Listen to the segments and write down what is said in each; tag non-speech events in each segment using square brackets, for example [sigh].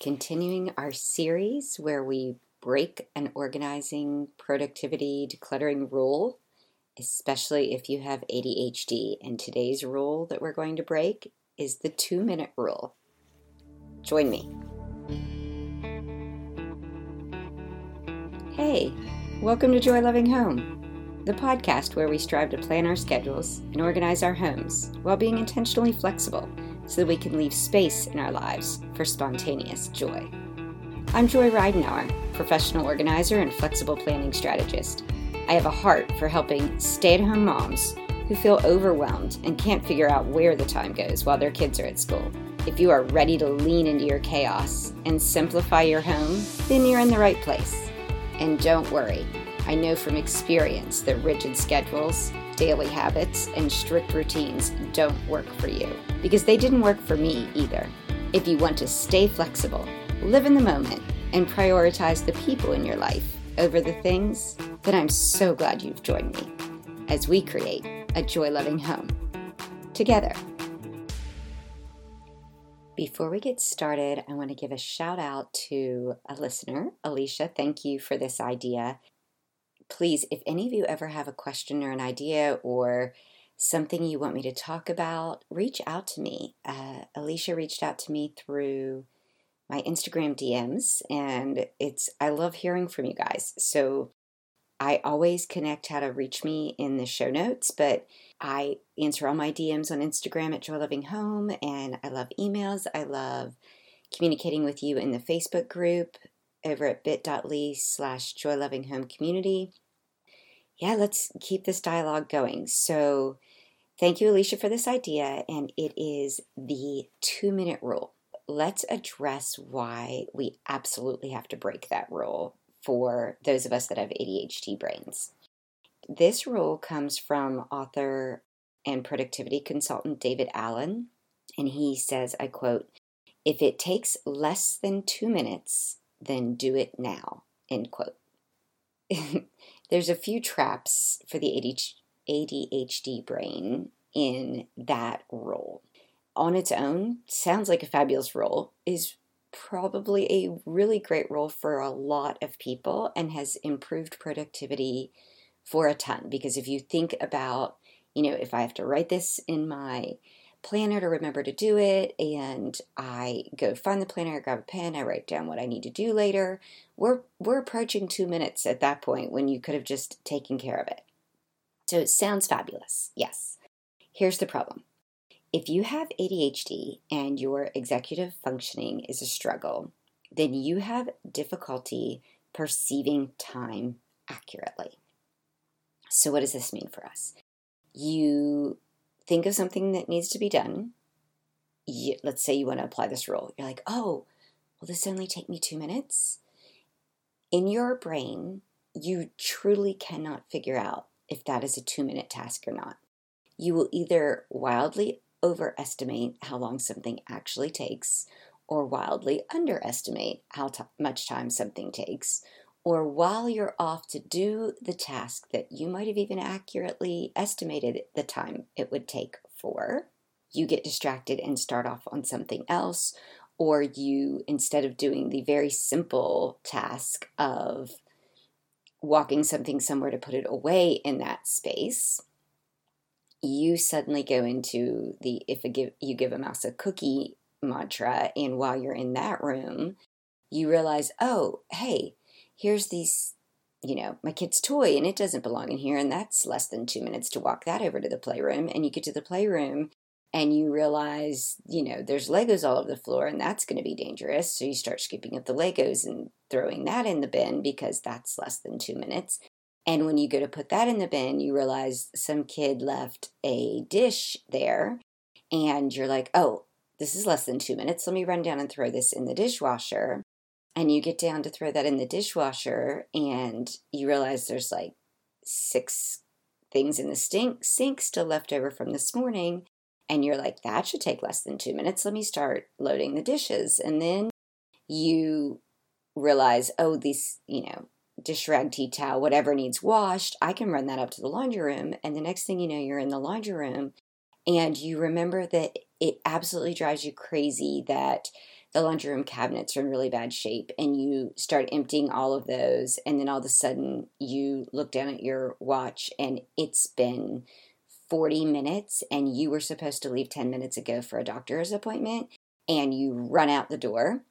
continuing our series where we break an organizing, productivity, decluttering rule, especially if you have ADHD. And today's rule that we're going to break is the two minute rule. Join me. Hey, welcome to Joy Loving Home, the podcast where we strive to plan our schedules and organize our homes while being intentionally flexible so that we can leave space in our lives for spontaneous joy. I'm Joy Reidenauer, professional organizer and flexible planning strategist. I have a heart for helping stay at home moms who feel overwhelmed and can't figure out where the time goes while their kids are at school. If you are ready to lean into your chaos and simplify your home, then you're in the right place. And don't worry, I know from experience that rigid schedules daily habits and strict routines don't work for you because they didn't work for me either. If you want to stay flexible, live in the moment, and prioritize the people in your life over the things, then I'm so glad you've joined me as we create a joy loving home together. Before we get started, I want to give a shout out to a listener, Alicia. Thank you for this idea please, if any of you ever have a question or an idea or something you want me to talk about, reach out to me. Uh, Alicia reached out to me through my Instagram DMs, and it's I love hearing from you guys. So I always connect how to reach me in the show notes, but I answer all my DMs on Instagram at Joy Loving Home, and I love emails. I love communicating with you in the Facebook group over at bit.ly slash Joy Loving Home Community yeah, let's keep this dialogue going. So, thank you, Alicia, for this idea, and it is the two minute rule. Let's address why we absolutely have to break that rule for those of us that have ADHD brains. This rule comes from author and productivity consultant David Allen, and he says, I quote, if it takes less than two minutes, then do it now, end quote. [laughs] there's a few traps for the ADHD brain in that role. On its own, sounds like a fabulous role, is probably a really great role for a lot of people and has improved productivity for a ton. Because if you think about, you know, if I have to write this in my planner to remember to do it and I go find the planner, I grab a pen, I write down what I need to do later. We're we're approaching 2 minutes at that point when you could have just taken care of it. So it sounds fabulous. Yes. Here's the problem. If you have ADHD and your executive functioning is a struggle, then you have difficulty perceiving time accurately. So, what does this mean for us? You think of something that needs to be done. You, let's say you want to apply this rule. You're like, oh, will this only take me two minutes? In your brain, you truly cannot figure out if that is a two minute task or not. You will either wildly overestimate how long something actually takes, or wildly underestimate how t- much time something takes, or while you're off to do the task that you might have even accurately estimated the time it would take for, you get distracted and start off on something else, or you, instead of doing the very simple task of walking something somewhere to put it away in that space, you suddenly go into the if give, you give a mouse a cookie mantra, and while you're in that room, you realize, oh, hey, here's these you know, my kid's toy and it doesn't belong in here. And that's less than two minutes to walk that over to the playroom. And you get to the playroom and you realize, you know, there's Legos all over the floor and that's going to be dangerous. So you start scooping up the Legos and throwing that in the bin because that's less than two minutes. And when you go to put that in the bin, you realize some kid left a dish there and you're like, oh, this is less than two minutes. Let me run down and throw this in the dishwasher and you get down to throw that in the dishwasher and you realize there's like six things in the stink sink still left over from this morning and you're like that should take less than 2 minutes. Let me start loading the dishes. And then you realize oh these you know dish rag tea towel whatever needs washed i can run that up to the laundry room. And the next thing you know you're in the laundry room and you remember that it absolutely drives you crazy that the laundry room cabinets are in really bad shape and you start emptying all of those and then all of a sudden you look down at your watch and it's been 40 minutes and you were supposed to leave 10 minutes ago for a doctor's appointment and you run out the door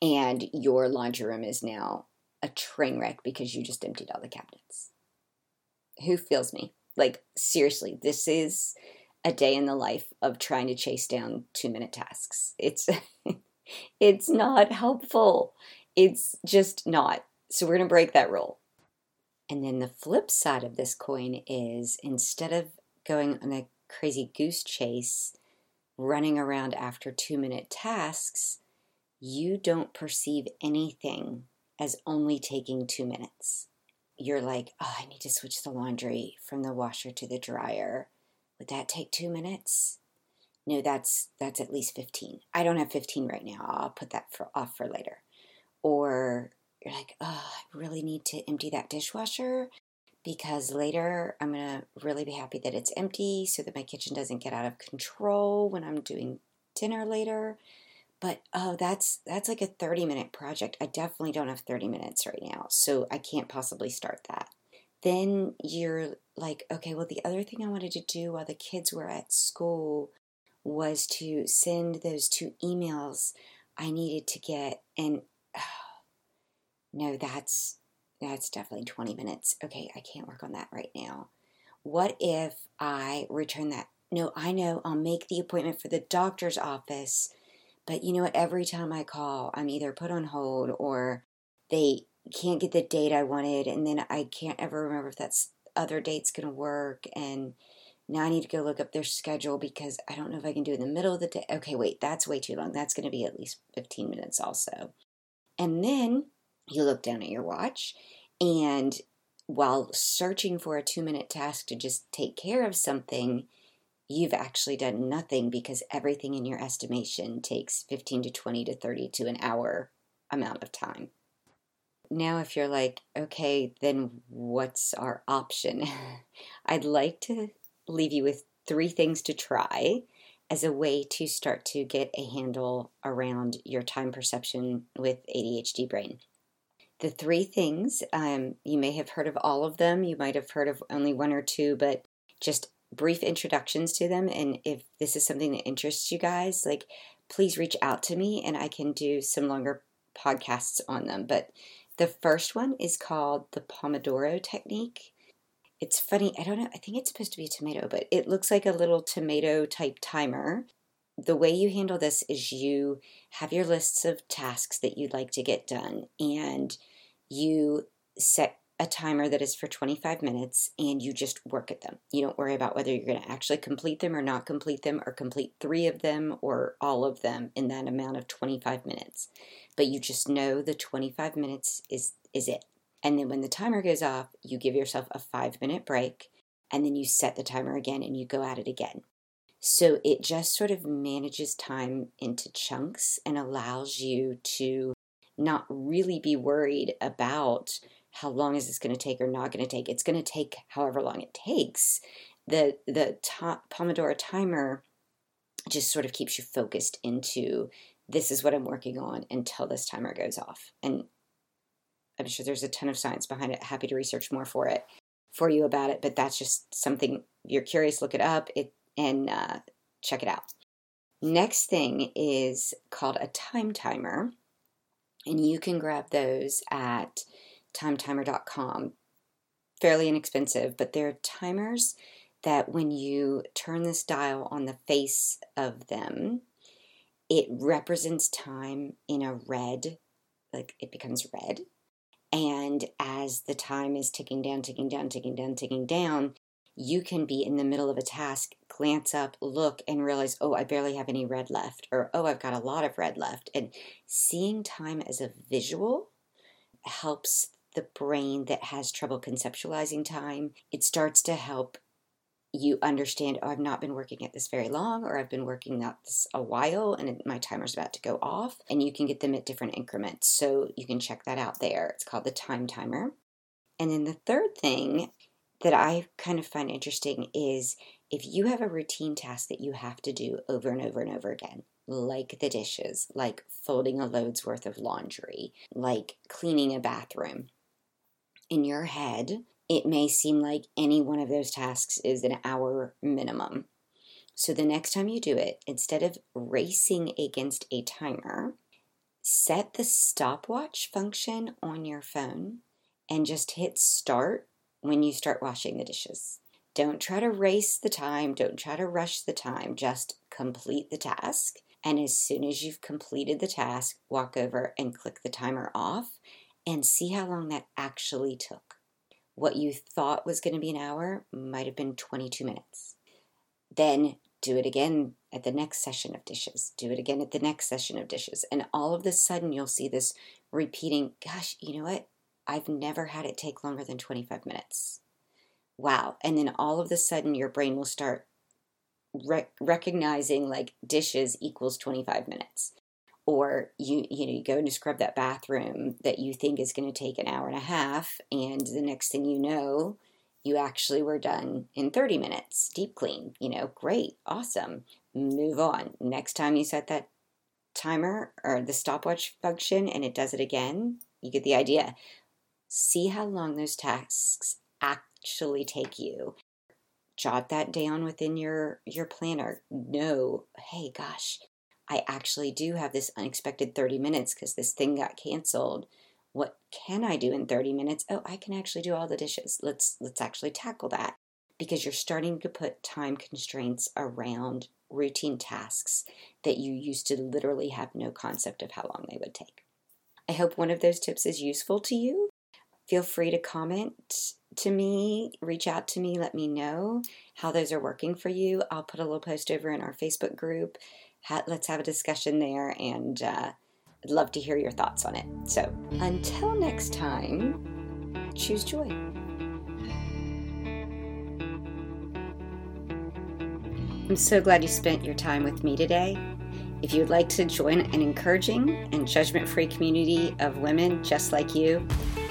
and your laundry room is now a train wreck because you just emptied all the cabinets. Who feels me? Like, seriously, this is a day in the life of trying to chase down two minute tasks. It's [laughs] it's not helpful. It's just not. So we're gonna break that rule. And then the flip side of this coin is instead of going on a crazy goose chase, running around after two minute tasks, you don't perceive anything as only taking two minutes. You're like, oh, I need to switch the laundry from the washer to the dryer. Would that take two minutes? No, that's that's at least 15. I don't have 15 right now. I'll put that for off for later. Or you're like, oh, I really need to empty that dishwasher because later I'm to really be happy that it's empty so that my kitchen doesn't get out of control when I'm doing dinner later. But oh, that's that's like a 30 minute project. I definitely don't have 30 minutes right now. So I can't possibly start that. Then you're like, okay, well the other thing I wanted to do while the kids were at school was to send those two emails I needed to get and [sighs] no, that's that's definitely 20 minutes. Okay, I can't work on that right now. What if I return that? No, I know I'll make the appointment for the doctor's office, but you know what? Every time I call, I'm either put on hold or they can't get the date I wanted, and then I can't ever remember if that's other date's going to work. And now I need to go look up their schedule because I don't know if I can do it in the middle of the day. Okay, wait, that's way too long. That's going to be at least 15 minutes also. And then you look down at your watch, and while searching for a two minute task to just take care of something, you've actually done nothing because everything in your estimation takes 15 to 20 to 30 to an hour amount of time. Now, if you're like, okay, then what's our option? [laughs] I'd like to leave you with three things to try as a way to start to get a handle around your time perception with ADHD brain. The three things, um, you may have heard of all of them, you might have heard of only one or two, but just brief introductions to them. And if this is something that interests you guys, like please reach out to me and I can do some longer podcasts on them. But the first one is called the Pomodoro Technique. It's funny, I don't know, I think it's supposed to be a tomato, but it looks like a little tomato type timer the way you handle this is you have your lists of tasks that you'd like to get done and you set a timer that is for 25 minutes and you just work at them. You don't worry about whether you're going to actually complete them or not complete them or complete three of them or all of them in that amount of 25 minutes. But you just know the 25 minutes is is it. And then when the timer goes off, you give yourself a 5 minute break and then you set the timer again and you go at it again. So it just sort of manages time into chunks and allows you to not really be worried about how long is this going to take or not going to take. It's going to take however long it takes. The the Pomodoro timer just sort of keeps you focused into this is what I'm working on until this timer goes off. And I'm sure there's a ton of science behind it. Happy to research more for it for you about it, but that's just something you're curious, look it up. It and uh, check it out. Next thing is called a time timer, and you can grab those at timetimer.com. Fairly inexpensive, but they're timers that when you turn this dial on the face of them, it represents time in a red, like it becomes red. And as the time is ticking down, ticking down, ticking down, ticking down, you can be in the middle of a task, glance up, look, and realize, oh, I barely have any red left, or oh, I've got a lot of red left. And seeing time as a visual helps the brain that has trouble conceptualizing time. It starts to help you understand, oh, I've not been working at this very long, or I've been working at this a while, and my timer's about to go off. And you can get them at different increments. So you can check that out there. It's called the time timer. And then the third thing that I kind of find interesting is if you have a routine task that you have to do over and over and over again, like the dishes, like folding a load's worth of laundry, like cleaning a bathroom. In your head, it may seem like any one of those tasks is an hour minimum. So the next time you do it, instead of racing against a timer, set the stopwatch function on your phone and just hit start when you start washing the dishes. Don't try to race the time, don't try to rush the time, just complete the task. And as soon as you've completed the task, walk over and click the timer off and see how long that actually took. What you thought was going to be an hour might have been 22 minutes. Then do it again at the next session of dishes. Do it again at the next session of dishes. And all of a sudden, you'll see this repeating, gosh, you know what? I've never had it take longer than 25 minutes wow. And then all of a sudden, your brain will start rec- recognizing like dishes equals 25 minutes. Or you you know you go and scrub that bathroom that you think is going to take an hour and a half, and the next thing you know, you actually were done in 30 minutes. Deep clean, you know, great, awesome. Move on. Next time you set that timer or the stopwatch function and it does it again, you get the idea. See how long those tasks actually take you. Jot that down within your your planner. Know, hey gosh, I actually do have this unexpected 30 minutes because this thing got canceled. What can I do in 30 minutes? Oh, I can actually do all the dishes. Let's let's actually tackle that because you're starting to put time constraints around routine tasks that you used to literally have no concept of how long they would take. I hope one of those tips is useful to you. Feel free to comment to me, reach out to me, let me know how those are working for you. I'll put a little post over in our Facebook group. Let's have a discussion there, and uh, I'd love to hear your thoughts on it. So until next time, choose joy. I'm so glad you spent your time with me today. If you would like to join an encouraging and judgment free community of women just like you,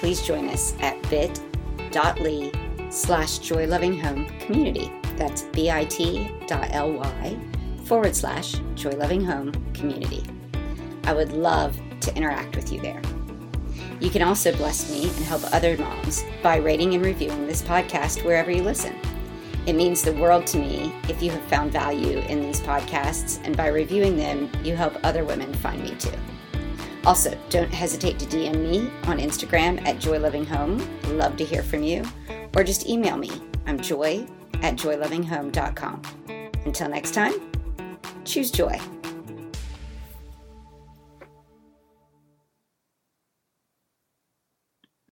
please join us at bit.ly slash joy community. That's bit.ly forward slash joy loving home community. I would love to interact with you there. You can also bless me and help other moms by rating and reviewing this podcast wherever you listen. It means the world to me if you have found value in these podcasts, and by reviewing them, you help other women find me too. Also, don't hesitate to DM me on Instagram at joylovinghome. Love to hear from you. Or just email me. I'm joy at joylovinghome.com. Until next time, choose joy.